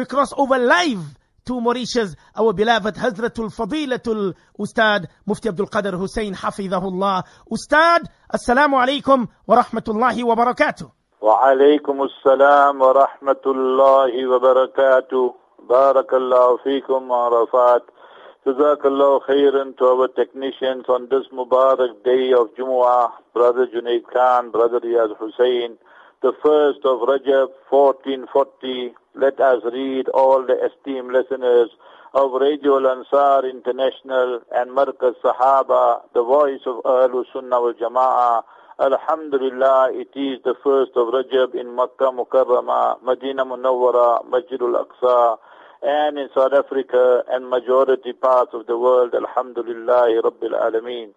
we cross over live to Mauritius, our beloved Hazratul Fadilatul Ustad Mufti Abdul Qadir Hoosen Hafidahullah. Ustad, Assalamu alaikum wa rahmatullahi wa barakatuh. وعليكم السلام ورحمة الله وبركاته بارك الله فيكم عرفات جزاك الله خيرا to our technicians on this Mubarak day of Jumu'ah, Brother Junaid Khan, Brother Riyaz Hussain, the first of Rajab 1440 let us read all the esteemed listeners of Radio Ansar International and Markaz Sahaba, the voice of Ahlul Sunnah wal Jama'ah. Alhamdulillah, it is the first of Rajab in Makkah Mukarrama, Medina Munawwara, Masjidul Aqsa, and in South Africa and majority parts of the world. Alhamdulillah, Rabbil Alameen.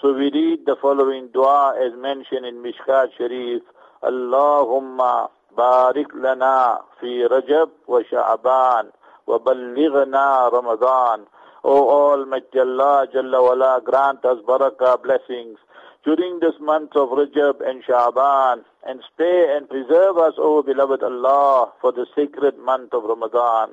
So we read the following dua as mentioned in Mishkat Sharif. Allahumma بارك لنا في رجب وشعبان وبلغنا رمضان O Almighty Allah Jalla wala grant us barakah blessings during this month of Rajab and Sha'ban and spare and preserve us, O beloved Allah, for the sacred month of Ramadan.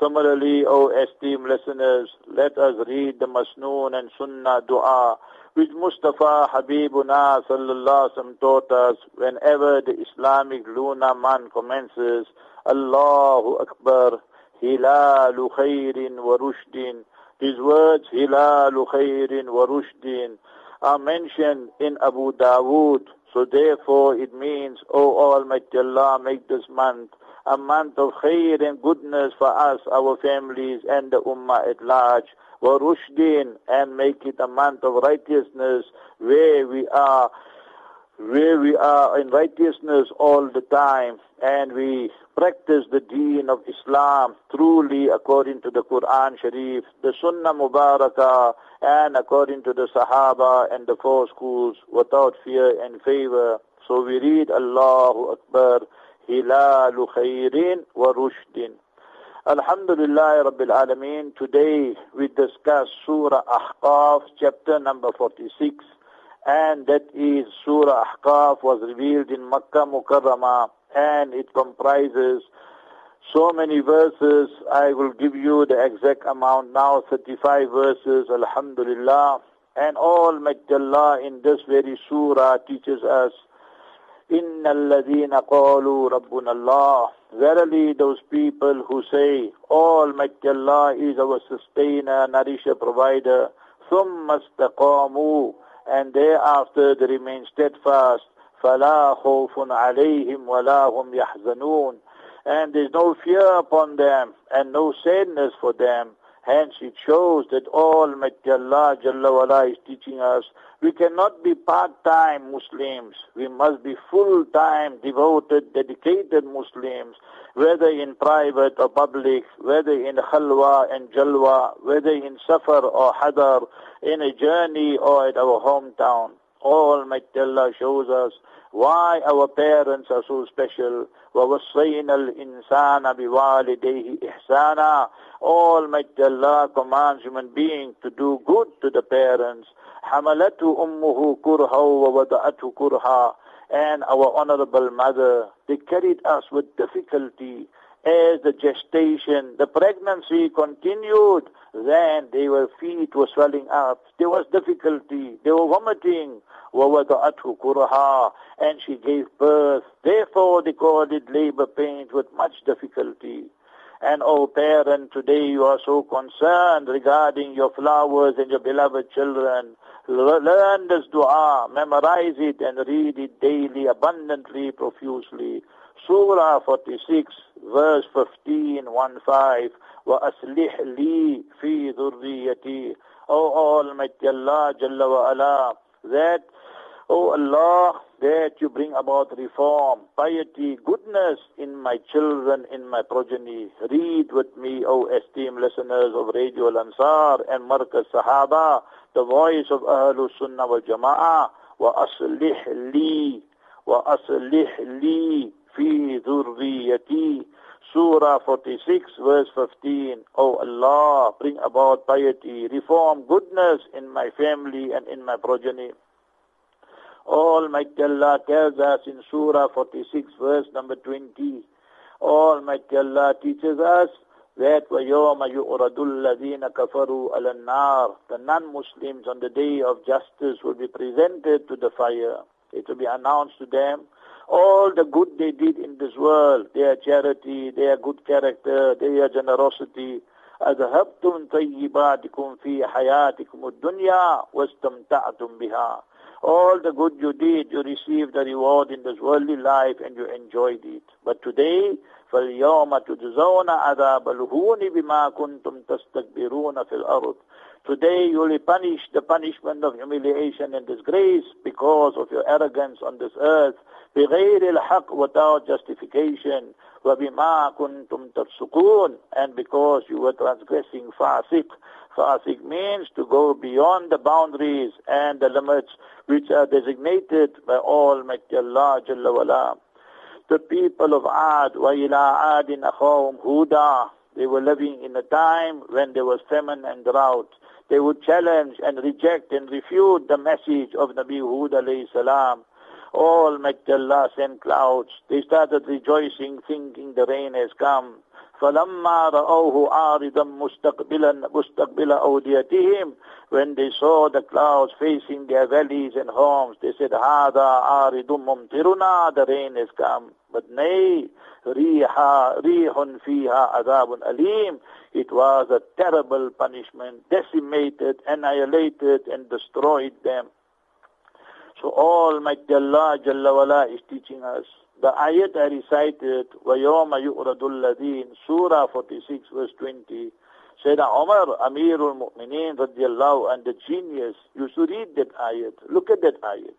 Similarly, O esteemed listeners, let us read the Masnoon and Sunnah dua which Mustafa Habibuna sallallahu alaihi taught us whenever the Islamic lunar month commences. Allahu Akbar, Hilalu Khairin wa Rushdin. These words, Hilalu Khairin wa Rushdin, are mentioned in Abu Dawood. So therefore it means, O Almighty Allah, make this month a month of khair and goodness for us, our families, and the ummah at large. Wa rushdin, and make it a month of righteousness where we are where we are in righteousness all the time and we practice the deen of Islam truly according to the Quran Sharif, the Sunnah Mubarakah and according to the Sahaba and the four schools without fear and favor. So we read Allahu Akbar, Hilalu Khairin wa Rushdin. Alhamdulillah Rabbil Alameen. Today we discuss Surah Ahqaf, chapter number 46 and that is Surah Ahqaf was revealed in Makkah Mukarramah and it comprises so many verses. I will give you the exact amount now, 35 verses, Alhamdulillah. And all Allah in this very surah teaches us, إِنَّ الَّذِينَ قَالُوا رَبُّنَ اللَّهِ Verily those people who say, Almighty Allah is our sustainer, nourisher, provider, ثُمَّ اسْتَقَامُوا and thereafter they remain steadfast. فَلَا خَوْفٌ عَلَيْهِمْ وَلَا هُمْ يَحْزَنُونَ And there's no fear upon them and no sadness for them. Hence it shows that Almighty Allah Jalla wala is teaching us we cannot be part-time Muslims. We must be full-time, devoted, dedicated Muslims, whether in private or public, whether in khalwa and jalwa, whether in safar or hadar, in a journey or at our hometown. Almighty Allah shows us why our parents are so special. وَوَصَّيْنَا الْإِنسَانَ بِوَالِدَيْهِ إِحْسَانًا Almighty Allah commands human being to do good to the parents. حَمَلَتُ أُمُّهُ كُرْهًا وَوَضَعَتْهُ كُرْهًا And our honorable mother, they carried us with difficulty as the gestation, the pregnancy continued, then their feet were swelling up. There was difficulty. They were vomiting. وَوَضَعَتْهُ كُرْهًا And she gave birth. Therefore they called it labor pains with much difficulty. And oh parent, today you are so concerned regarding your flowers and your beloved children. Learn this dua, memorize it and read it daily, abundantly, profusely. Surah 46, verse 15, 1, 5. وَأَصْلِحْ لِي فِي ذُرِّيَّتِي O Almighty Allah, Jalla wa ala, that, O Allah, that you bring about reform, piety, goodness in my children, in my progeny. Read with me, O esteemed listeners of Radio Al-Ansar and Markaz Sahaba, the voice of Ahlul Sunnah wal Jama'ah, وَأَصْلِحْ لِي وَأَصْلِحْ لِي فِي ذُرِّيَّتِي Surah 46 verse 15. Oh Allah, bring about piety, reform, goodness in my family and in my progeny. Almighty Allah tells us in Surah 46 verse number 20, Almighty Allah teaches us that وَيَوْمَ يُعْرَضُ الَّذِينَ كَفَرُوا عَلَى النَّارِ The non-Muslims on the day of justice will be presented to the fire. It will be announced to them all the good they did in this world, their charity, their good character, their generosity. أذهبتم طيباتكم في حياتكم الدنيا واستمتعتم بها all the good you did, you received the reward in this worldly life and you enjoyed it. But today, فَالْيَوْمَ تُجْزَوْنَ عَذَابَ الْهُونِ بِمَا كُنْتُمْ تَسْتَكْبِرُونَ فِي الْأَرْضِ Today you will be punished the punishment of humiliation and disgrace because of your arrogance on this earth. بغير الحق without justification. وَبِمَا كُنْتُمْ تَفْسُقُونَ And because you were transgressing fasiq. Fasiq means to go beyond the boundaries and the limits which are designated by Almighty Allah Jalla wala. The people of Ad, wa ila Adin akhawum Huda, they were living in a time when there was famine and drought. they would challenge and reject and refute the message of Nabi Hud alayhi salam. Almighty Allah sent clouds. They started rejoicing, thinking the rain has come. فَلَمَّا رَأَوْهُ عَارِضًا مُسْتَقْبِلًا مُسْتَقْبِلَ أَوْدِيَتِهِمْ When they saw the clouds facing their valleys and homes, they said, هَذَا عَارِضٌ مُمْطِرُنَا The rain has come. But nay, رِيحًا رِيحٌ فِيهَا عَذَابٌ أَلِيمٌ It was a terrible punishment, decimated, annihilated, and destroyed them. So Almighty Allah Jalla wala is teaching us the ayat I recited, وَيَوْمَ يُؤْرَدُ الَّذِينَ Surah 46 verse 20. Sayyidina Umar, Amirul Mu'mineen radiallahu and the genius used to read that ayat. Look at that ayat.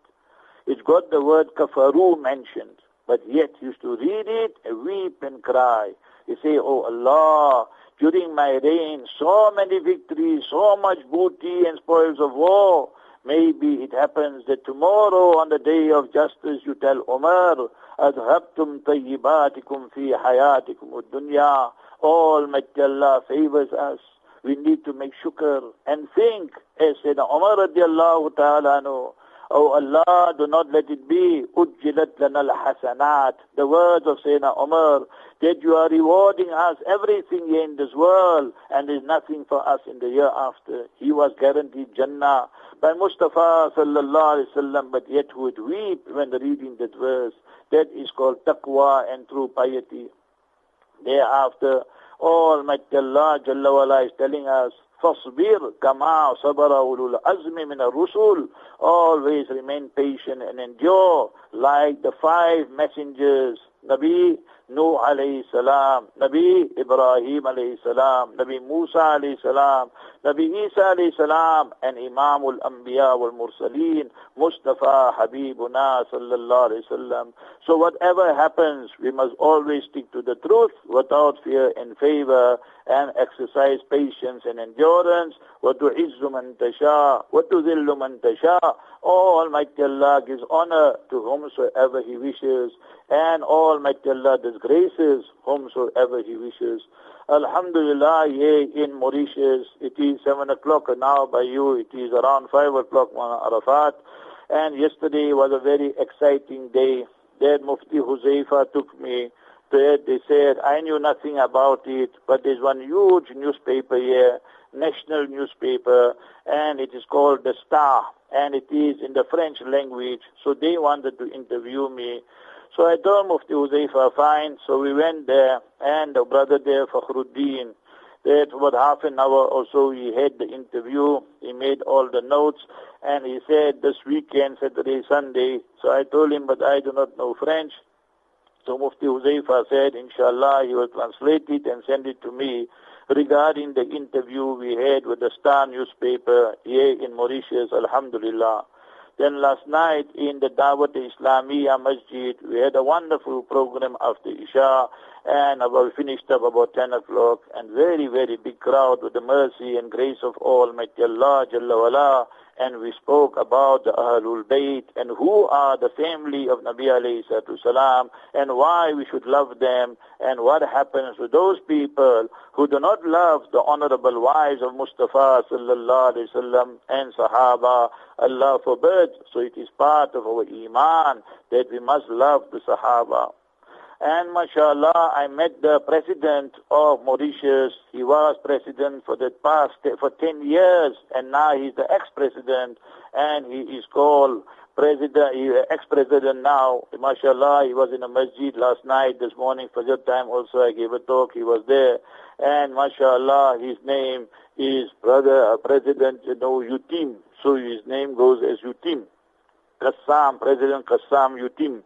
It's got the word kafaru mentioned, but yet used to read it and weep and cry. He say, Oh Allah, during my reign, so many victories, so much booty and spoils of war. Maybe it happens that tomorrow on the day of justice you tell Umar, أذهبتم طيباتكم في حياتكم الدنيا Almighty Allah favors us. We need to make shukr and think, as said Umar radiallahu ta'ala Oh Allah, do not let it be. Ujjilat lana al-hasanat. The words of Sayyidina Umar, that you are rewarding us everything here in this world and there's nothing for us in the year after. He was guaranteed Jannah by Mustafa sallallahu alaihi wasallam, but yet would weep when reading that verse. That is called taqwa and true piety. Thereafter, Almighty Allah Jalla is telling us, فَاصْبِرْ كَمَا صَبَرَ أُولُو الْعَزْمِ مِنَ الرُّسُلِ Always remain patient and endure like the five messengers, Nabi Nuh alayhi salam, Nabi Ibrahim alayhi salam, Nabi Musa alayhi salam, Nabi Isa alayhi salam, and Imam al-Anbiya wal-Mursaleen, Mustafa Habibuna sallallahu alayhi salam. So whatever happens, we must always stick to the truth without fear and favor and exercise patience and endurance. وَتُعِزُّ مَنْ تَشَاءُ وَتُذِلُّ مَنْ تَشَاءُ Almighty Allah gives honor to whomsoever He wishes and Almighty Allah disgraces whomsoever He wishes. Alhamdulillah, here in Mauritius, it is 7 o'clock now by you, it is around 5 o'clock on Arafat. And yesterday was a very exciting day. That Mufti Huzaifa took me to it. They said, I knew nothing about it, but there's one huge newspaper here, national newspaper, and it is called The Star, and it is in the French language. So they wanted to interview me. So I told Mufti Huzaifa, fine. So we went there, and the brother there, Fakhruddin, that for about half an hour or so he had the interview. He made all the notes, and he said this weekend, Saturday, Sunday. So I told him, but I do not know French. So Mufti Huzaifa said, inshallah, he will translate it and send it to me regarding the interview we had with the Star newspaper here in Mauritius, alhamdulillah. Then last night in the Dawat Islamiyah Masjid, we had a wonderful program after Isha, and we finished up about 10 o'clock, and very, very big crowd with the mercy and grace of Almighty Allah Jalla wala, and we spoke about the Ahlul Bayt and who are the family of Nabi alayhi salam and why we should love them and what happens to those people who do not love the honorable wives of Mustafa sallallahu alayhi wasallam and Sahaba. Allah forbid. So it is part of our iman that we must love the Sahaba. And mashallah, I met the president of Mauritius. He was president for the past, for 10 years, and now he's the ex-president, and he is called president, ex-president now. Mashallah, he was in a masjid last night, this morning, for Fajr time also, I gave a talk, he was there. And mashallah, his name is brother, uh, President, you know, Uteem. So his name goes as Uteem. Cassam, President Cassam Uteem.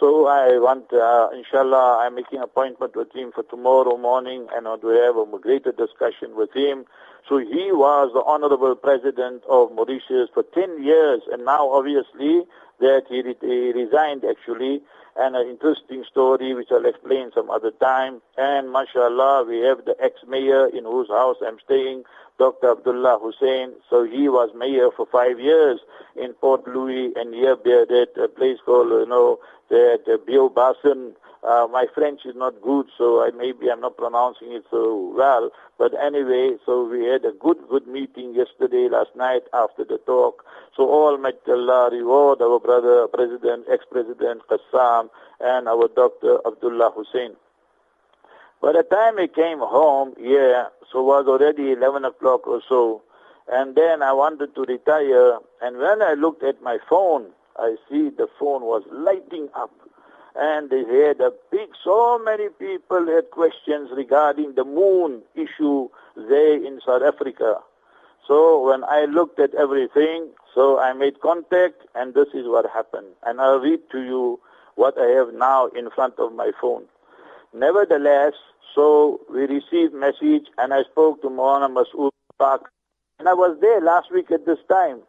So I want, uh, inshallah, I'm making appointment with him for tomorrow morning and I want to have a greater discussion with him. So he was the honorable president of Mauritius for 10 years and now obviously that he, re- he resigned actually and an interesting story which I'll explain some other time. And mashallah, we have the ex-mayor in whose house I'm staying, Dr. Abdullah Hussein. So he was mayor for five years in Port Louis and here at a place called, you know, that uh, Beau Bassin. Uh, my French is not good, so I, maybe I'm not pronouncing it so well. But anyway, so we had a good, good meeting yesterday, last night after the talk. So all may Allah reward our brother, President, ex-President Cassam, and our Dr. Abdullah Hussein. By the time I came home, yeah, so was already 11 o'clock or so, and then I wanted to retire, and when I looked at my phone, I see the phone was lighting up. And they had a big, so many people had questions regarding the moon issue there in South Africa. So when I looked at everything, so I made contact and this is what happened. And I'll read to you what I have now in front of my phone. Nevertheless, so we received message and I spoke to Maulana Masood Park. And I was there last week at this time.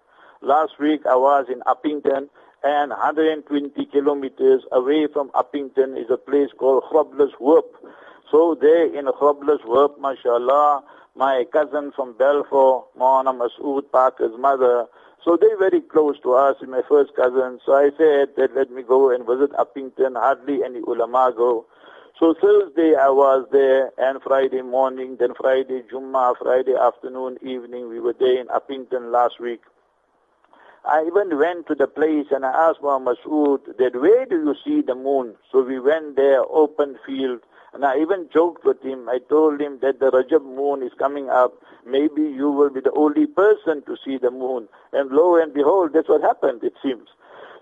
Last week I was in Upington and 120 kilometers away from Upington is a place called Groblershoop. So there in Groblershoop, mashallah, my cousin from Balfour, Maulana Masood Parker's mother, so they're very close to us, my first cousin. So I said that let me go and visit Upington. Hardly any ulama go. So Thursday I was there and Friday morning, then Friday Jummah, Friday afternoon, evening, we were there in Upington last week. I even went to the place and I asked Muhammad Masood that where do you see the moon? So we went there, open field, and I even joked with him. I told him that the Rajab moon is coming up. Maybe you will be the only person to see the moon. And lo and behold, that's what happened, it seems.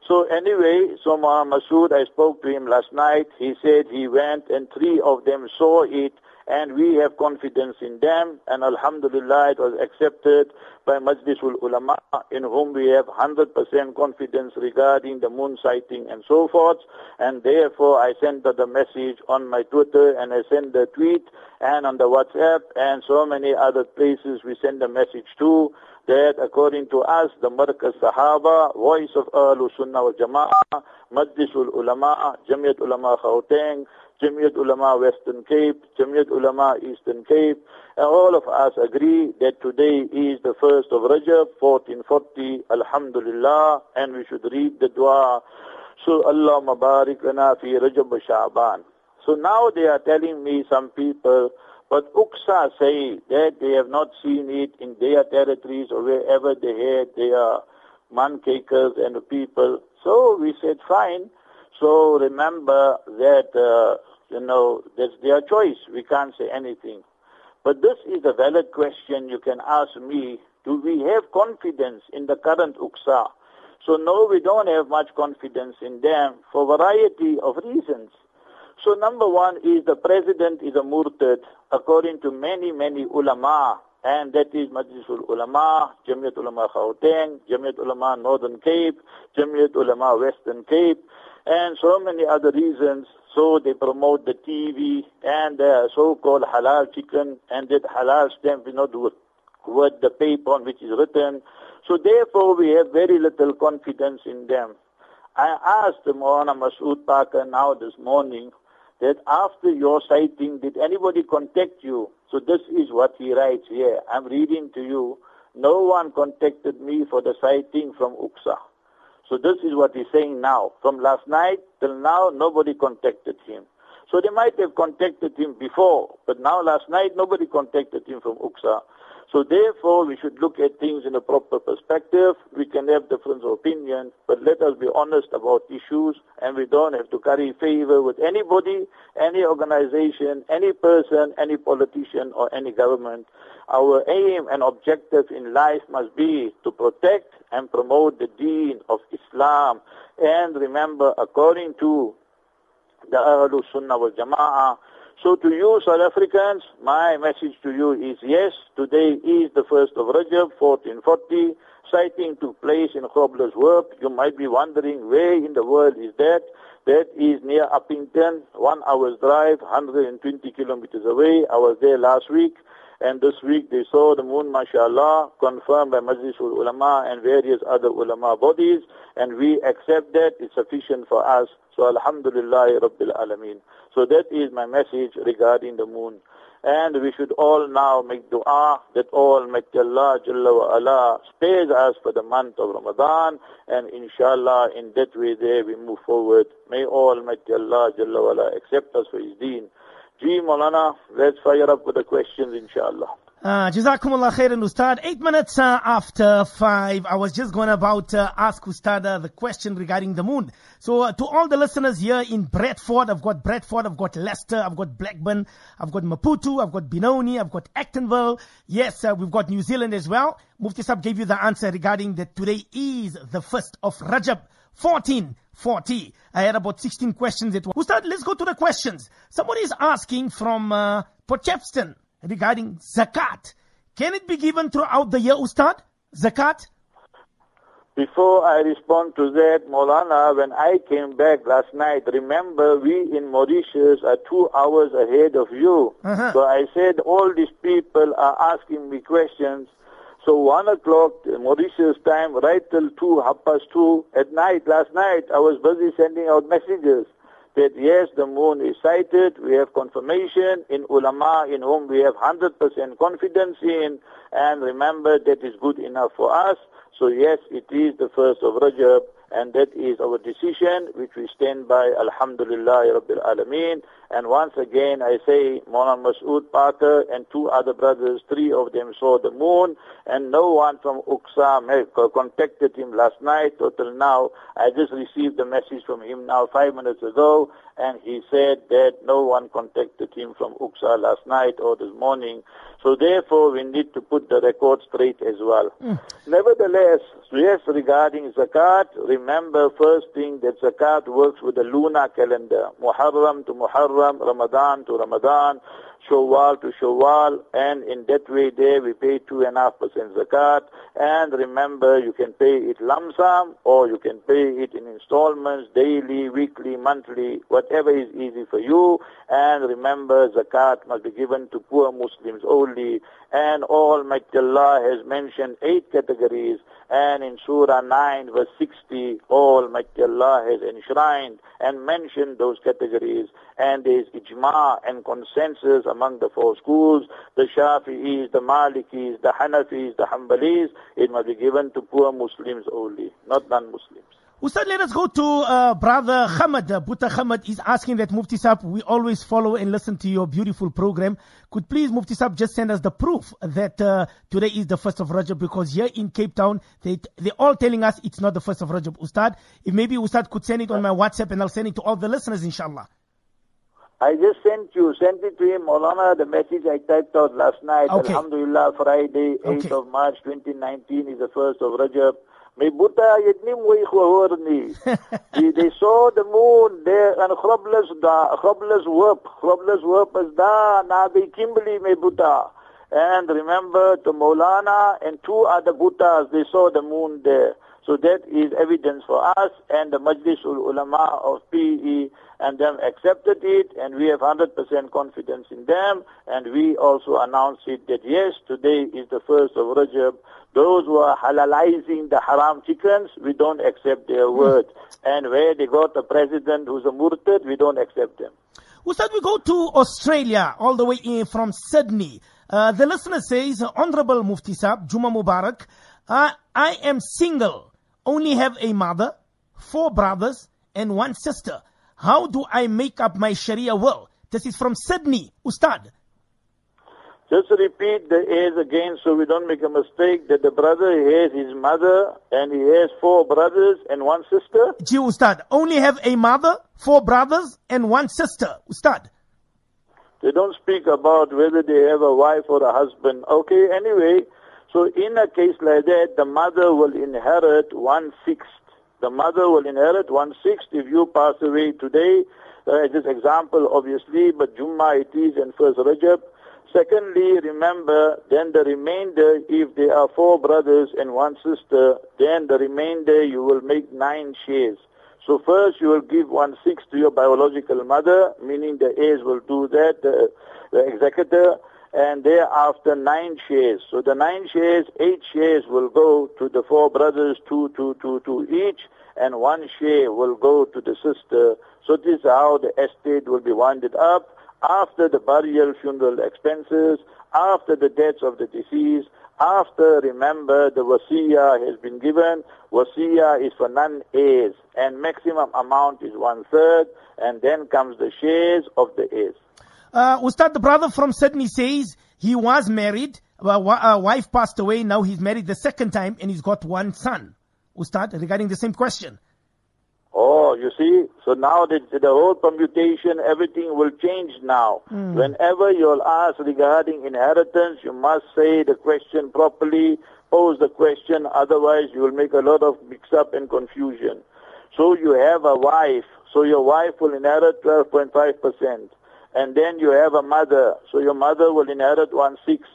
So anyway, so Masood, I spoke to him last night. He said he went and three of them saw it and we have confidence in them. And alhamdulillah it was accepted by Majlisul Ulama in whom we have 100% confidence regarding the moon sighting and so forth. And therefore I sent the message on my Twitter and I sent the tweet and on the WhatsApp and so many other places we send the message to that according to us the Markaz Sahaba, voice of Ahlul Sunnah wal Jama'ah, Majlisul Ulama, Jamiat Ulama Gauteng, Jamiat Ulama Western Cape, Jamiat Ulama Eastern Cape, and all of us agree that today is the first of Rajab, 1440, Alhamdulillah, and we should read the dua. So Allah Mabarik lana fi Rajab Sha'ban. So now they are telling me some people, but UUCSA say that they have not seen it in their territories or wherever they had their mancakers and people. So we said, fine. So remember that uh, you know, that's their choice. We can't say anything. But this is a valid question you can ask me. Do we have confidence in the current UUCSA? So no, we don't have much confidence in them for a variety of reasons. So number one is the president is a murtad according to many, many ulama and that is Majlisul Ulama, Jamiat Ulama Gauteng, Jamiat Ulama Northern Cape, Jamiat Ulama Western Cape, and so many other reasons. So they promote the TV and the so-called halal chicken, and that halal stamp is not worth the paper on which is written. So therefore, we have very little confidence in them. I asked Maulana Masood Parker now this morning that after your sighting, did anybody contact you? So this is what he writes here. I'm reading to you. No one contacted me for the sighting from UUCSA. So this is what he's saying now. From last night till now, nobody contacted him. So they might have contacted him before, but now last night nobody contacted him from UUCSA. So therefore, we should look at things in a proper perspective. We can have different opinions, but let us be honest about issues, and we don't have to carry favor with anybody, any organization, any person, any politician, or any government. Our aim and objective in life must be to protect and promote the deen of Islam. And remember, according to the Ahlul Sunnah wal Jama'ah, so to you South Africans, my message to you is yes, today is the 1st of Rajab, 1440. Sighting took place in Groblershoop. You might be wondering where in the world is that. That is near Upington, one hour's drive, 120 kilometers away. I was there last week. And this week they saw the moon, mashallah, confirmed by Majlisul Ulama and various other ulama bodies. And we accept that. It's sufficient for us. So Alhamdulillah Rabbil Alameen. So that is my message regarding the moon. And we should all now make dua that Almighty Allah Jalla wa ala spares us for the month of Ramadan. And inshallah, in that way there we move forward. May Almighty Allah Jalla wa accept us for His deen. Gee, Maulana, let's fire up with the questions, inshallah. Uh, Jazakumullah khairan, Ustad. Eight minutes uh, after five, I was just going about uh, ask Ustad uh, the question regarding the moon. So, uh, to all the listeners here in Bradford, I've got Bradford, I've got Leicester, I've got Blackburn, I've got Maputo, I've got Benoni, I've got Actonville. Yes, uh, we've got New Zealand as well. Mufti Sab gave you the answer regarding that today is the first of Rajab. 1440. I had about 16 questions. It was. Ustad, let's go to the questions. Somebody is asking from uh, Port Shepstone regarding zakat. Can it be given throughout the year, Ustad? Zakat? Before I respond to that, Molana, when I came back last night, remember we in Mauritius are two hours ahead of you. Uh-huh. So I said all these people are asking me questions. So one o'clock Mauritius time, right till two, half past two. At night, last night, I was busy sending out messages that yes, the moon is sighted, we have confirmation in ulama in whom we have 100% confidence in, and remember that is good enough for us. So yes, it is the first of Rajab, and that is our decision, which we stand by, Alhamdulillah Rabbil Alameen. And once again, I say, Maulana Masood Parker and two other brothers, three of them saw the moon, and no one from Uksam contacted him last night or till now. I just received a message from him now five minutes ago, and he said that no one contacted him from UUCSA last night or this morning. So therefore, we need to put the record straight as well. Hmm. Nevertheless, yes, regarding zakat, remember first thing that zakat works with the lunar calendar. Muharram to Muharram, Ramadan to Ramadan, Shawwal to Shawwal, and in that way there we pay two and a half percent zakat. And remember, you can pay it lump sum or you can pay it in installments, daily, weekly, monthly, whatever is easy for you. And remember, zakat must be given to poor Muslims only. And Almighty Allah has mentioned eight categories. And in Surah 9 verse 60, Almighty Allah has enshrined and mentioned those categories. And there is ijma and consensus among the four schools, the Shafi'is, the Malikis, the Hanafis, the Hanbalis. It must be given to poor Muslims only, not non-Muslims. Ustad, let us go to uh, brother Hamad. Uh, Buta Hamad is asking that Mufti Sab, we always follow and listen to your beautiful program. Could please Mufti Sab just send us the proof that uh, today is the first of Rajab because here in Cape Town, they, they're all telling us it's not the first of Rajab. Ustad, if maybe Ustad could send it on my WhatsApp and I'll send it to all the listeners, inshallah. I just sent you, sent it to him, Maulana, the message I typed out last night. Okay. Alhamdulillah, Friday, 8th Okay. of March 2019 is the first of Rajab. May Buddha yetni mooi gehoor nie. They saw the moon there and Grobler's da, Groblershoop. Grobler's worp is da, na by Kimberley, may Buddha. And remember, to Maulana and two other Buddhas, they saw the moon there. So that is evidence for us and the Majlis ul Ulama of PE and them accepted it and we have 100% confidence in them and we also announced it that yes, today is the first of Rajab. Those who are halalizing the haram chickens, we don't accept their word. And where they got a president who's a murtad, we don't accept them. Ustad, we go to Australia, all the way in from Sydney. Uh, the listener says, Honorable Mufti Saab, Juma Mubarak, uh, I am single, only have a mother, four brothers, and one sister. How do I make up my Sharia will? This is from Sydney, Ustad. Just repeat the A's again so we don't make a mistake that the brother has his mother and he has four brothers and one sister. Ji Ustad, only have a mother, four brothers, and one sister. Ustad. They don't speak about whether they have a wife or a husband. Okay, anyway, so in a case like that, the mother will inherit one sixth. The mother will inherit one sixth if you pass away today. Uh, this example, obviously, but Jummah it is and first Rajab. Secondly, remember, then the remainder, if there are four brothers and one sister, then the remainder you will make nine shares. So first you will give one sixth to your biological mother, meaning the heirs will do that, the, the executor, and thereafter nine shares. So the nine shares, eight shares will go to the four brothers, two, two, two, two each, and one share will go to the sister. So this is how the estate will be winded up after the burial funeral expenses, after the deaths of the deceased, after, remember, the wasiya has been given, wasiya is for non-heirs, and maximum amount is one-third, and then comes the shares of the heirs. Uh, Ustad, the brother from Sydney says he was married, a uh, wife passed away, now he's married the second time, and he's got one son. Ustad, regarding the same question. Oh, you see, so now the, the whole permutation, everything will change now. Hmm. Whenever you'll ask regarding inheritance, you must say the question properly, pose the question, otherwise you will make a lot of mix-up and confusion. So you have a wife, so your wife will inherit 12.5%. And then you have a mother, so your mother will inherit one-sixth.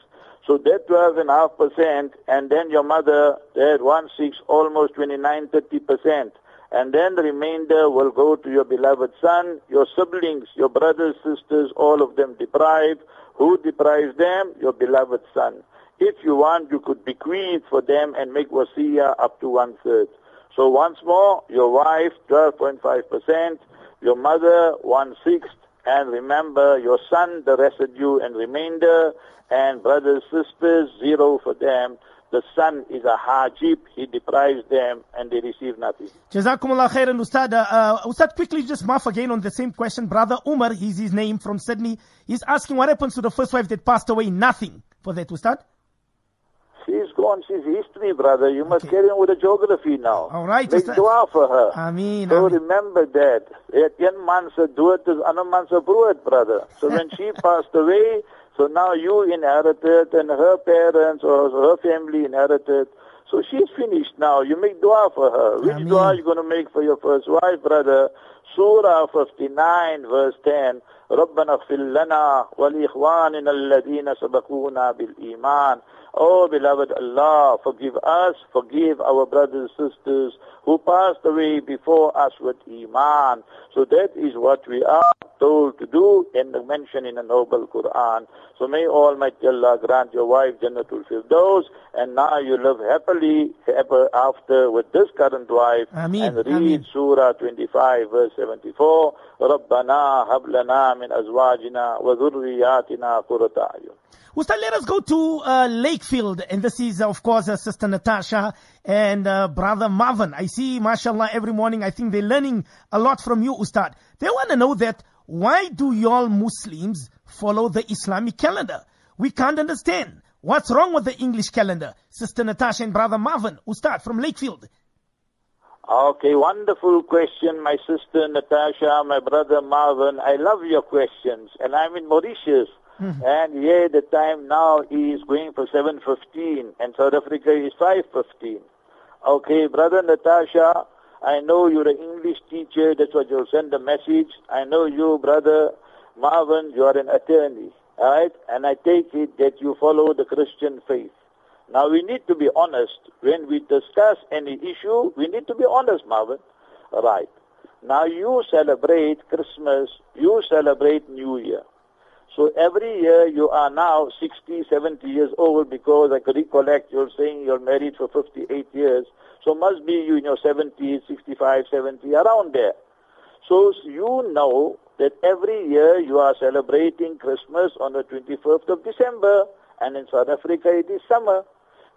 So that 12.5%, and then your mother, that one-sixth, almost 29, 30% and then the remainder will go to your beloved son, your siblings, your brothers, sisters, all of them deprived. Who deprives them? Your beloved son. If you want, you could bequeath for them and make wasiya up to one third. So once more, your wife, 12.5%, your mother, one sixth, and remember your son, the residue and remainder, and brothers, sisters, zero for them the son is a hajib, he deprives them and they receive nothing. Jazakumullah khairan, Ustad. Uh, Ustad, quickly just mark again on the same question. Brother Umar, he's his name from Sydney. He's asking what happens to the first wife that passed away? Nothing for that, Ustad. She's gone. She's history, brother. You must okay. carry on with the geography now. All right. Make Ustad. dua for her. Ameen. So ameen. remember that. Een man se dood is ander man se brood, brother. So when she passed away, so now you inherited and her parents or her family inherited. So she's finished now. You make dua for her. Which Ameen. dua are you going to make for your first wife, brother? Surah 59 verse 10. ربنا اغفر لنا ولإخواننا الذين سبقونا بالإيمان Oh, beloved Allah, forgive us, forgive our brothers and sisters who passed away before us with Iman. So that is what we are told to do and mentioned in the noble Quran. So may Almighty Allah grant your wife Jannatul Firdaus and now you live happily ever after with this current wife Ameen. and read Ameen. Surah 25 verse 74 ربنا هب لنا من أزواجنا وذرياتنا قرة أعين Ustad, let us go to uh, Lakefield, and this is, of course, uh, Sister Natasha and uh, Brother Marvin. I see, mashallah, every morning, I think they're learning a lot from you, Ustad. They want to know that, why do y'all Muslims follow the Islamic calendar? We can't understand. What's wrong with the English calendar? Sister Natasha and Brother Marvin, Ustad from Lakefield. Okay, wonderful question, my sister Natasha, my brother Marvin. I love your questions, and I'm in Mauritius. And yeah, the time now is going for 7.15 and South Africa is 5.15. Okay, brother Natasha, I know you're an English teacher, that's why you'll send a message. I know you, brother Marvin, you are an attorney, alright? And I take it that you follow the Christian faith. Now we need to be honest. When we discuss any issue, we need to be honest, Marvin. Right. Now you celebrate Christmas, you celebrate New Year. So every year you are now 60, 70 years old because I could recollect you're saying you're married for 58 years. So must be you in your 70s, 65, 70, around there. So you know that every year you are celebrating Christmas on the 21st of December and in South Africa it is summer.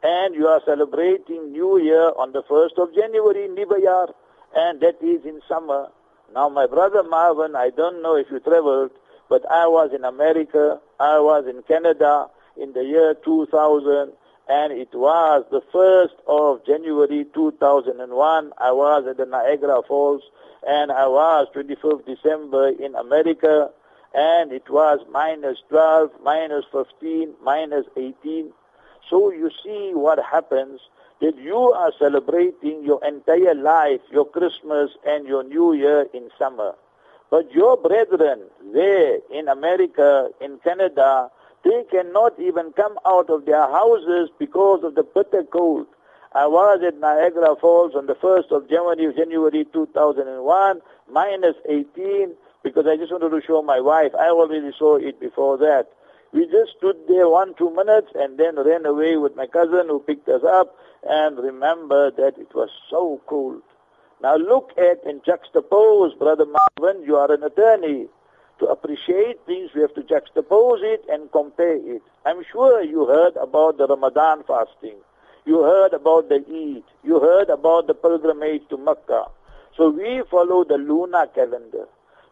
And you are celebrating New Year on the 1st of January, Nibayar, and that is in summer. Now my brother Marvin, I don't know if you traveled, but I was in America, I was in Canada in the year 2000, and it was the 1st of January 2001. I was at the Niagara Falls, and I was 25th December in America, and it was minus 12, minus 15, minus 18. So you see what happens that you are celebrating your entire life, your Christmas and your New Year in summer. But your brethren there in America, in Canada, they cannot even come out of their houses because of the bitter cold. I was at Niagara Falls on the 1st of January, January 2001, minus 18, because I just wanted to show my wife. I already saw it before that. We just stood there one, two minutes and then ran away with my cousin who picked us up and remember that it was so cold. Now look at and juxtapose, Brother Marvin, you are an attorney. To appreciate things, we have to juxtapose it and compare it. I'm sure you heard about the Ramadan fasting. You heard about the Eid. You heard about the pilgrimage to Mecca. So we follow the lunar calendar.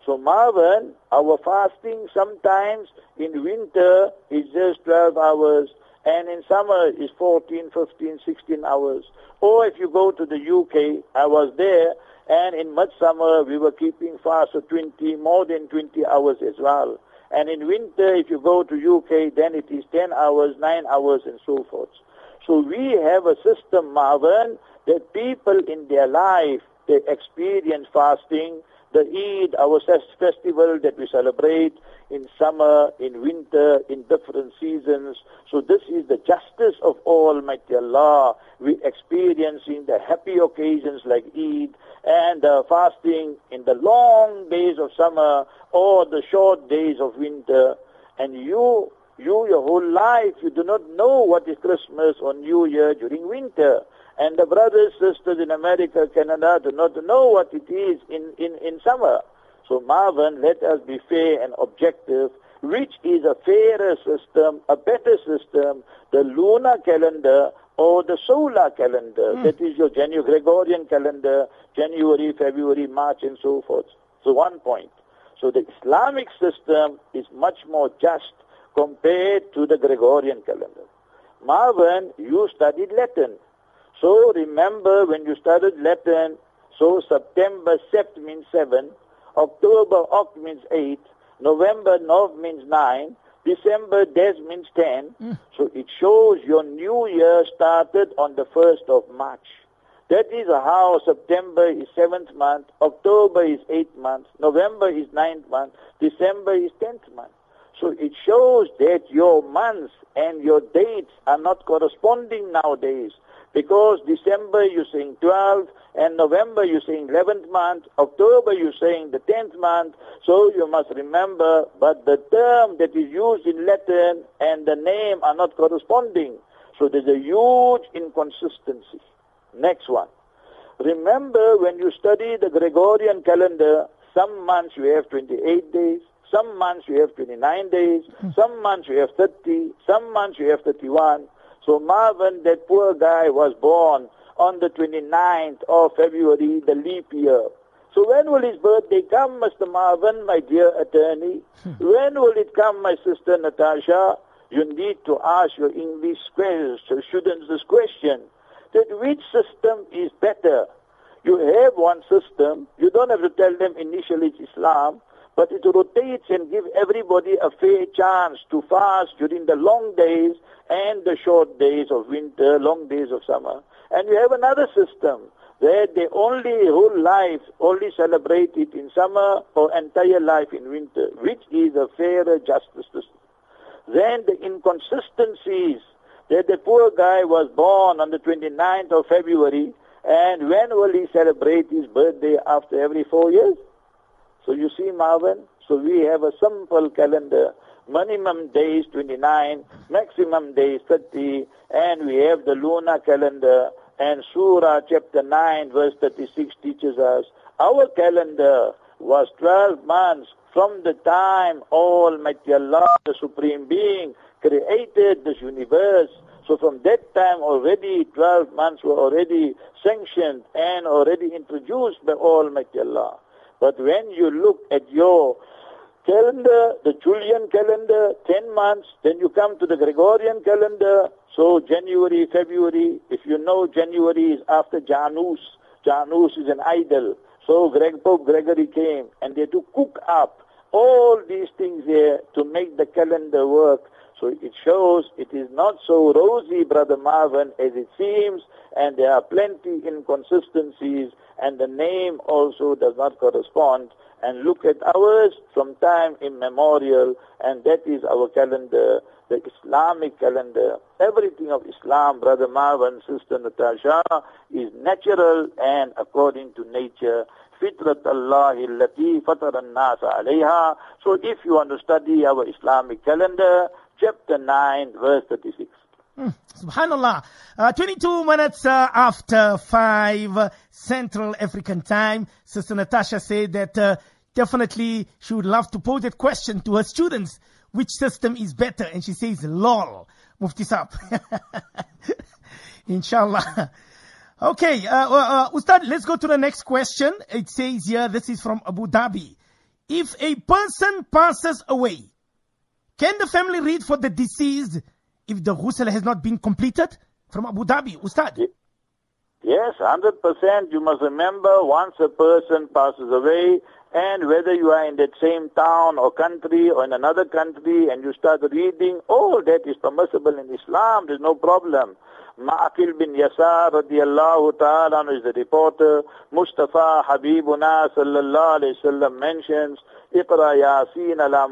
So Marvin, our fasting sometimes in winter is just 12 hours and in summer is 14, 15, 16 hours. Or if you go to the UK, I was there, and in midsummer we were keeping fast for 20, more than 20 hours as well. And in winter, if you go to UK, then it is 10 hours, 9 hours, and so forth. So we have a system, Marvin, that people in their life, they experience fasting, the Eid, our festival that we celebrate in summer, in winter, in different seasons. So this is the justice of Almighty Allah. We experiencing the happy occasions like Eid and uh, fasting in the long days of summer or the short days of winter. And you, you, your whole life, you do not know what is Christmas or New Year during winter. And the brothers, sisters in America, Canada do not know what it is in, in, in summer. So Marvin, let us be fair and objective. Which is a fairer system, a better system, the lunar calendar or the solar calendar? Mm. That is your January Gregorian calendar, January, February, March, and so forth. So one point. So the Islamic system is much more just compared to the Gregorian calendar. Marvin, you studied Latin. So remember when you studied Latin, so September, Sept means seven, October, Oct means eight, November, Nov means nine, December, Des means ten. Mm. So it shows your new year started on the first of March. That is how September is seventh month, October is eighth month, November is ninth month, December is tenth month. So it shows that your months and your dates are not corresponding nowadays. Because December you're saying 12, and November you're saying 11th month, October you're saying the 10th month. So you must remember, but the term that is used in Latin and the name are not corresponding. So there's a huge inconsistency. Next one. Remember when you study the Gregorian calendar, some months you have 28 days, some months you have 29 days, hmm. some months you have 30, some months you have 31. So Marvin, that poor guy, was born on the 29th of February, the leap year. So when will his birthday come, Mr. Marvin, my dear attorney? Hmm. when will it come, my sister Natasha? You need to ask your English students this question. That which system is better? You have one system. You don't have to tell them initially it's Islam but it rotates and gives everybody a fair chance to fast during the long days and the short days of winter, long days of summer. And you have another system where they only whole life only celebrate it in summer or entire life in winter, which is a fairer justice system. Then the inconsistencies that the poor guy was born on the 29th of February and when will he celebrate his birthday after every four years? So you see, Marvin, so we have a simple calendar. Minimum days 29, maximum days 30, and we have the lunar calendar. And Surah chapter 9 verse 36 teaches us our calendar was 12 months from the time Almighty Allah, the Supreme Being, created this universe. So from that time already 12 months were already sanctioned and already introduced by Almighty Allah. But when you look at your calendar, the Julian calendar, 10 months, then you come to the Gregorian calendar, so January, February, if you know January is after Janus, Janus is an idol. So Greg, Pope Gregory came and they had to cook up all these things here to make the calendar work. So it shows it is not so rosy, Brother Marvin, as it seems, and there are plenty inconsistencies, and the name also does not correspond. And look at ours from time immemorial, and that is our calendar, the Islamic calendar. Everything of Islam, Brother Marvin, Sister Natasha, is natural and according to nature. Fitrat fatara nasa alayha. So if you want to study our Islamic calendar, chapter 9, verse 36. Hmm, Subhanallah. Uh, 22 minutes uh, after 5 uh, Central African time, Sister Natasha said that uh, definitely she would love to pose that question to her students. Which system is better? And she says, lol. move this up Inshallah. Okay, uh, uh, Ustad, let's go to the next question. It says here, this is from Abu Dhabi. If a person passes away, can the family read for the deceased if the ghusl has not been completed? From Abu Dhabi, Ustad. Yes, 100%. You must remember once a person passes away, and whether you are in that same town or country or in another country and you start reading, all that is permissible in Islam. There's no problem. Ma'akil bin Yasar radiallahu ta'ala is the reporter. Mustafa Habibuna sallallahu alayhi wasallam mentions, Iqra Yasin ala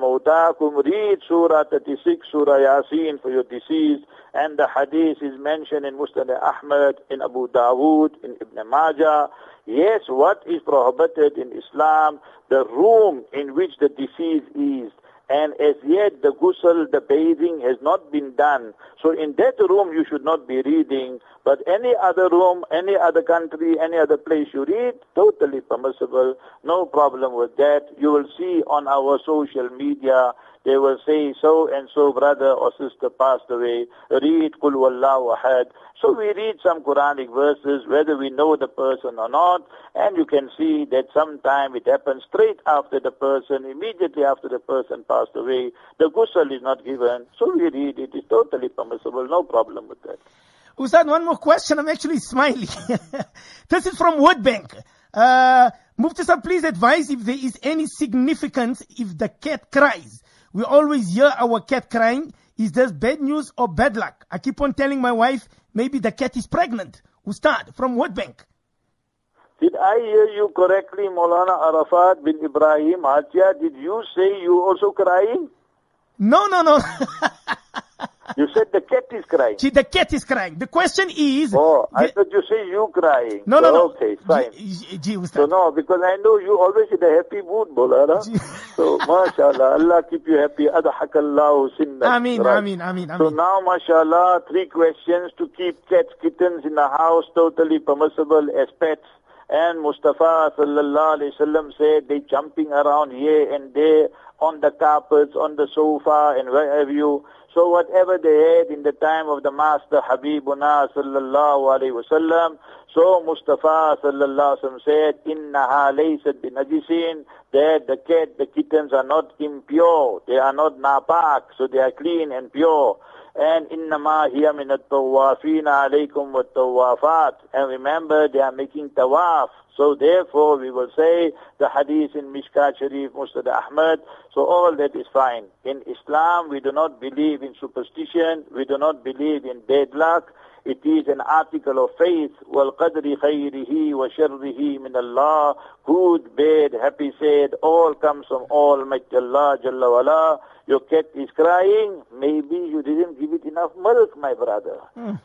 read Surah 36, Surah Yasin for your deceased. And the hadith is mentioned in Musnad Ahmad, in Abu Dawood, in Ibn Majah. Yes, what is prohibited in Islam, the room in which the disease is, and as yet the ghusl, the bathing has not been done. So in that room you should not be reading, but any other room, any other country, any other place you read, totally permissible, no problem with that. You will see on our social media, they will say so and so brother or sister passed away, read Qul Wallahu Ahad. So we read some Quranic verses, whether we know the person or not, and you can see that sometime it happens straight after the person, immediately after the person passed away. The ghusl is not given, so we read it. It's totally permissible, no problem with that. Ustad, one more question. I'm actually smiling. this is from Woodbank. Bank. Uh, Mufti please advise if there is any significance if the cat cries. We always hear our cat crying. Is this bad news or bad luck? I keep on telling my wife maybe the cat is pregnant. Ustad, from World Bank. Did I hear you correctly, Maulana Arafat bin Ibrahim Hatia? Did you say you also crying? No, no, no. You said the cat is crying. See, the cat is crying. The question is. Oh, I the- thought you say you crying. no, no, no. Okay, fine. Gee, gee, So no, because I know you always in a happy mood, Maulana. So, mashallah, Allah keep you happy. Adhakallahu sinnak. Ameen, Right. ameen, ameen, So ameen. now, mashallah, three questions to keep cats, kittens in the house totally permissible as pets. And Mustafa sallallahu alaihi wasallam said they jumping around here and there on the carpets, on the sofa, and where have you. So whatever they had in the time of the Master Habibuna sallallahu alaihi wasallam, so Mustafa sallallahu alaihi wasallam said, "Innaha laysat binajisin." That the cat, the kittens are not impure. They are not napak, so they are clean and pure. And innama hiya min at-tawafina alaykum wat-tawafat. And remember, they are making tawaf. So therefore, we will say the hadith in Mishkat Sharif, Musnad Ahmad. So all that is fine. In Islam, we do not believe in superstition. We do not believe in bad luck. It is an article of faith. وَالْقَدْرِ خَيْرِهِ وَشَرِّهِ مِنَ اللَّهِ Good, bad, happy, sad, all comes from Almighty Allah Jalla wala. Your cat is crying. Maybe you didn't give it enough milk, my brother.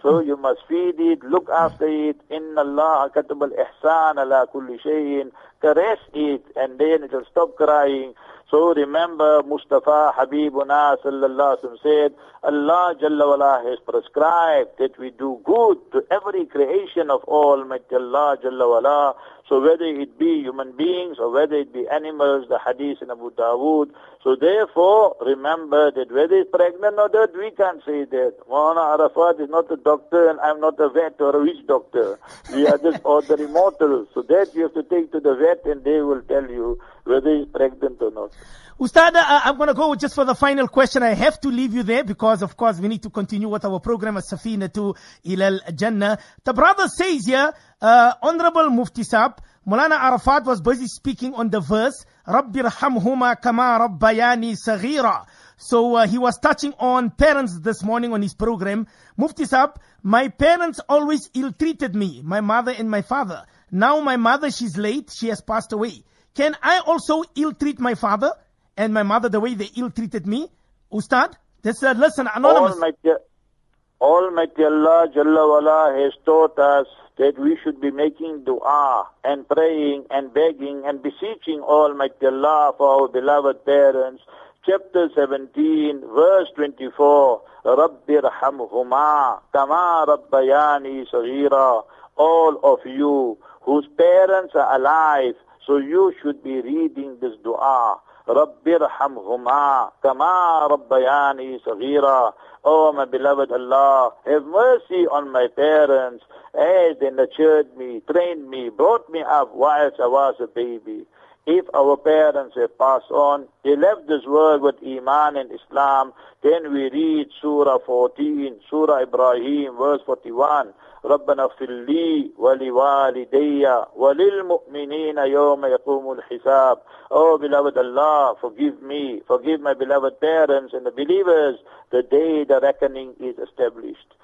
So you must feed it, look after it. Inna Allah katab al-ihsan ala kulli shayin. Caress it and then it will stop crying. So remember Mustafa Habibuna sallallahu said, Allah Jalla wala has prescribed that we do good to every creation of Almighty Allah Jalla wala. So whether it be human beings or whether it be animals, the hadith in Abu Dawood. So therefore, remember that whether it's pregnant or not, we can't say that. Maulana Arafat is not a doctor and I'm not a vet or a witch doctor. We are just ordinary mortals. So that you have to take to the vet and they will tell you whether he's pregnant or not. Ustad, I'm going to go just for the final question. I have to leave you there because, of course, we need to continue with our program Safina to Ilal Jannah. The brother says here, uh, Honorable Mufti Saab, Maulana Arafat was busy speaking on the verse, Rabbi rahamhuma kama rabbayani saghira. So uh, he was touching on parents this morning on his program. Mufti Saab, my parents always ill-treated me, my mother and my father. Now my mother, she's late, she has passed away. Can I also ill-treat my father? and my mother the way they ill-treated me? Ustad, this uh, listen, anonymous. Almighty, Almighty Allah Jalla wala has taught us that we should be making dua and praying and begging and beseeching Almighty Allah for our beloved parents. Chapter 17, verse 24. رَبِّ رَحَمْهُمَا كَمَا رَبَّيَانِي صَغِيرًا All of you whose parents are alive, so you should be reading this dua. رب ارحمهما كما ربياني صغيرا Oh my beloved Allah, have mercy on my parents as they nurtured me, trained me, brought me up whilst I was a baby. If our parents have passed on, they left this world with Iman and Islam, then we read Surah 14, Surah Ibrahim, verse 41. ربنا اغفر لي ولوالدي وللمؤمنين يوم يقوم الحساب Oh beloved Allah, forgive me, forgive my beloved parents and the believers the day the reckoning is established.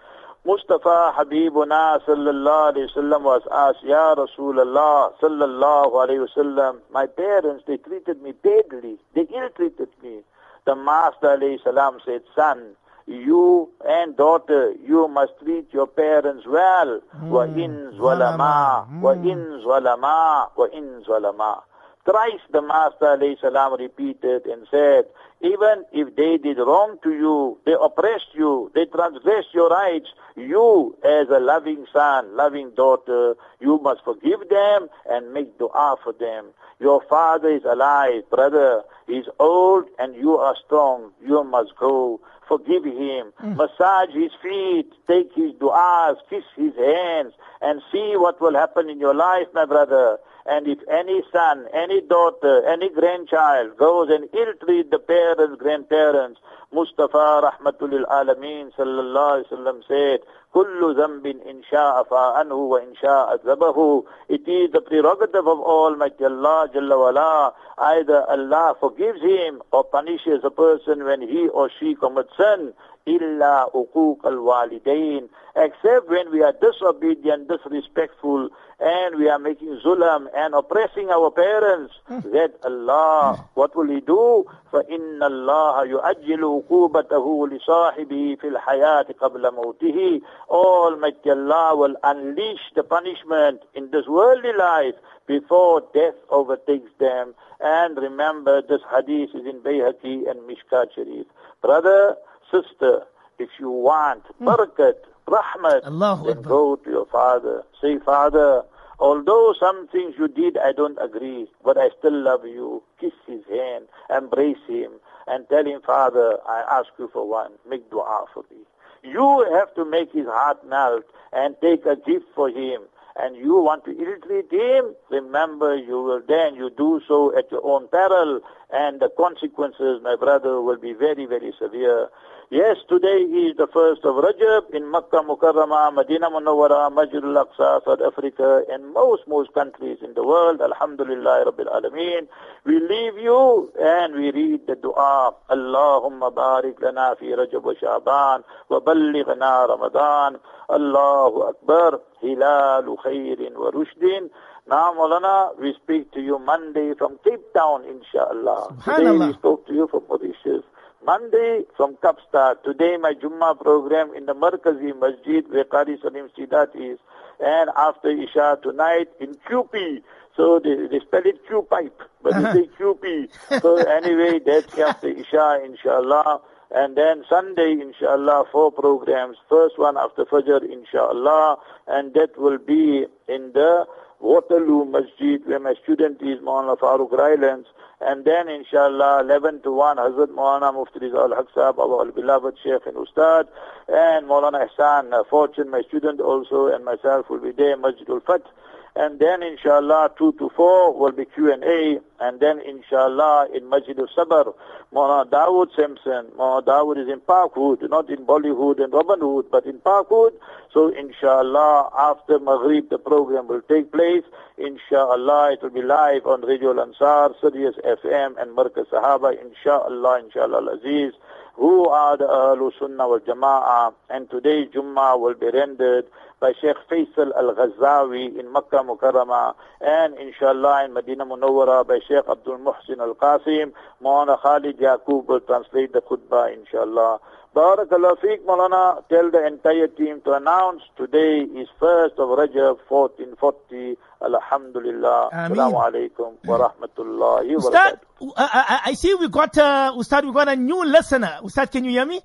Mustafa Habibuna sallallahu alayhi wasallam was asked, Ya Rasulullah sallallahu alayhi wasallam, my parents, they treated me badly, they ill-treated me. The Master alayhi salam said, son, you and daughter, you must treat your parents well. Mm. Wa lama, wa hmm. ins wa lama, wa ins wa lama. Thrice the Master salam, repeated and said, even if they did wrong to you, they oppressed you, they transgressed your rights, you as a loving son, loving daughter, you must forgive them and make dua for them. Your father is alive, brother, he's old and you are strong, you must go. Forgive him. Mm. Massage his feet. Take his du'as. Kiss his hands. And see what will happen in your life, my brother. And if any son, any daughter, any grandchild goes and ill-treat the parents, grandparents, Mustafa Rahmatul Alameen sallallahu sallam said, Kullu إِن insha'a fa'anhu wa شاءَ zabahu. It is the prerogative of Almighty Allah Jalla wala. Either Allah forgives him or punishes a person when he or she commits sin. Illa uquq al-walidain. Except when we are disobedient, disrespectful, and we are making zulam and oppressing our parents, that Allah, what will He do? فَإِنَّ اللَّهَ يُؤَجِّلُ عُقُوبَتَهُ لِصَاحِبِهِ فِي الْحَيَاةِ قَبْلَ مَوْتِهِ Almighty Allah will unleash the punishment in this worldly life before death overtakes them. And remember, this hadith is in Bayhaqi and Mishkat Sharif. Brother, sister, if you want barakat, rahmat, Allahu then Akbar. go to your father. Say, Father, although some things you did I don't agree, but I still love you. Kiss his hand, embrace him, and tell him, Father, I ask you for one. Make dua for me. You have to make his heart melt and take a gift for him. And you want to ill-treat him, remember you will then, you do so at your own peril, and the consequences, my brother, will be very, very severe. Yes, today is the first of Rajab in Makkah, Mukarramah, Medina Munawwara, Masjid al-Aqsa, South Africa, and most, most countries in the world. Alhamdulillah Rabbil Alameen. We leave you and we read the dua. Allahumma barik lana fi Rajab wa Sha'ban wa ballighna Ramadan. Allahu Akbar. Hilalu khairin wa rushdin. Now, Maulana, we speak to you Monday from Cape Town, inshallah. Today we spoke to you from Mauritius. Monday from Kapsta. Today my Jummah program in the Markazi Masjid where Qari Salim Sidat is. And after Isha tonight in QP. So they, they spell it Q pipe, but they uh-huh. say QP. So anyway, that's after Isha, inshallah. And then Sunday, inshallah, four programs. First one after Fajr, inshallah. And that will be in the Waterloo Masjid where my student is Maulana Farooq Rylands. And then inshallah 11 to 1 Hazrat Maulana Mufti Rizal Haq Sahab, our beloved Sheikh and Ustad. And Maulana Ihsan, uh, Fortune, my student also, and myself will be there, Masjidul Fath. And then inshallah 2 to 4 will be Q&A. And then inshallah in Masjid al-Sabr, Maulana Dawood Simpson. Maulana Dawood is in Parkwood, not in Bollywood and Robin Hood, but in Parkwood. So inshallah after Maghrib the program will take place. Inshallah it will be live on Radio Ansar, Sirius FM and Markaz Sahaba. Inshallah, inshallah Aziz who are the Ahlul Sunnah wal Jama'ah. And today Jummah will be rendered by Sheikh Faisal Al-Ghazawi in Makkah Mukarramah and inshallah in Medina Munawwara by Sheikh Abdul Muhsin Al-Qasim. Maulana Khalid Yaqub will translate the khutbah inshallah. Barakallah Feek Maulana, tell the entire team to announce today is 1st of Rajab 1440. Alhamdulillah. Assalamu alaikum wa rahmatullahi wa barakatuh. uh, I, I see we got, uh, Ustad, we got a new listener. Ustad, can you hear me?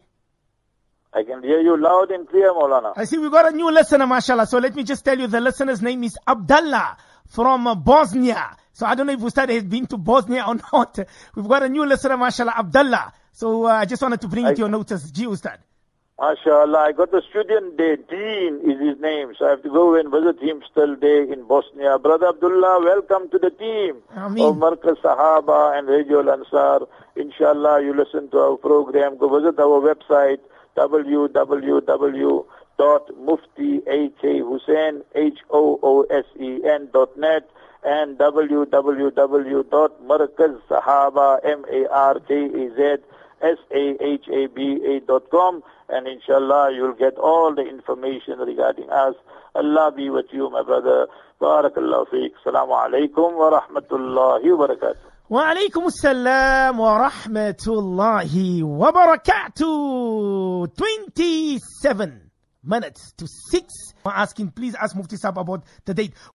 I can hear you loud and clear, Maulana. I see we got a new listener, mashallah. So let me just tell you, the listener's name is Abdullah from Bosnia. So I don't know if Ustad has been to Bosnia or not. We've got a new listener, mashallah, Abdullah. So uh, I just wanted to bring it to your notice. Gee, Ustad. MashaAllah, I got the student there. Dean is his name, so I have to go and visit him still there in Bosnia. Brother Abdullah, welcome to the team Ameen. of Markaz Sahaba and Radio Ansar. Inshallah, you listen to our program. Go visit our website, www.muftihoosen, H-O-O-S-E-N dot net and www.markazsahaba, M-A-R-K-A-Z, S-A-H-A-B-A dot com and inshallah you'll get all the information regarding us. Allah be with you, my brother. Barakallahu feek. Assalamu alaikum wa rahmatullahi wa barakatuh. وعليكم السلام ورحمة الله وبركاته 27 minutes to 6 I'm asking please ask Mufti Sahab about the date